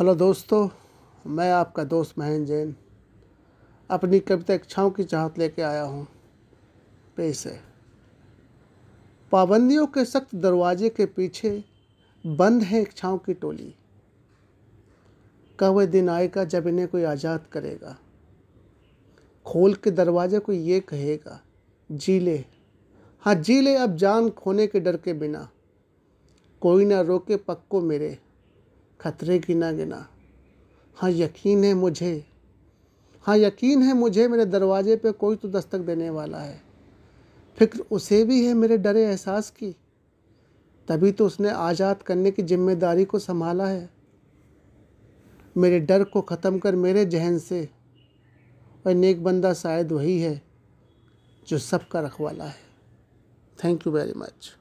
Hello दोस्तों, मैं आपका दोस्त महेंद्र जैन, अपनी कविता इच्छाओं की चाहत लेके आया हूँ। पेश है। पाबंदियों के सख्त दरवाजे के पीछे बंद है इच्छाओं की टोली। कब वह दिन आएगा जब इन्हें कोई आज़ाद करेगा। खोल के दरवाजे को ये कहेगा, जी ले। हाँ जी ले अब जान खोने के डर के बिना। कोई ना रोके पक्को मेरे। खतरे की ना गिना। हाँ यकीन है मुझे। हाँ यकीन है मुझे, मेरे दरवाजे पे कोई तो दस्तक देने वाला है। फ़िक्र उसे भी है मेरे डरे एहसास की। तभी तो उसने आज़ाद करने की ज़िम्मेदारी को संभाला है। मेरे डर को ख़त्म कर मेरे जहन से। और नेक बंदा शायद वही है जो सबका रखवाला है। Thank you very much